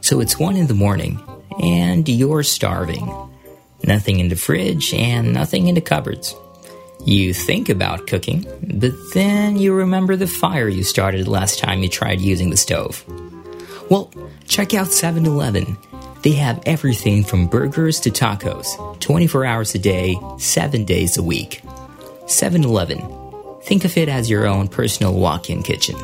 So it's one in the morning, and you're starving. Nothing in the fridge and nothing in the cupboards. You think about cooking, but then you remember the fire you started last time you tried using the stove. Well, check out 7 Eleven. They have everything from burgers to tacos, 24 hours a day, 7 days a week. 7 Eleven. Think of it as your own personal walk in kitchen.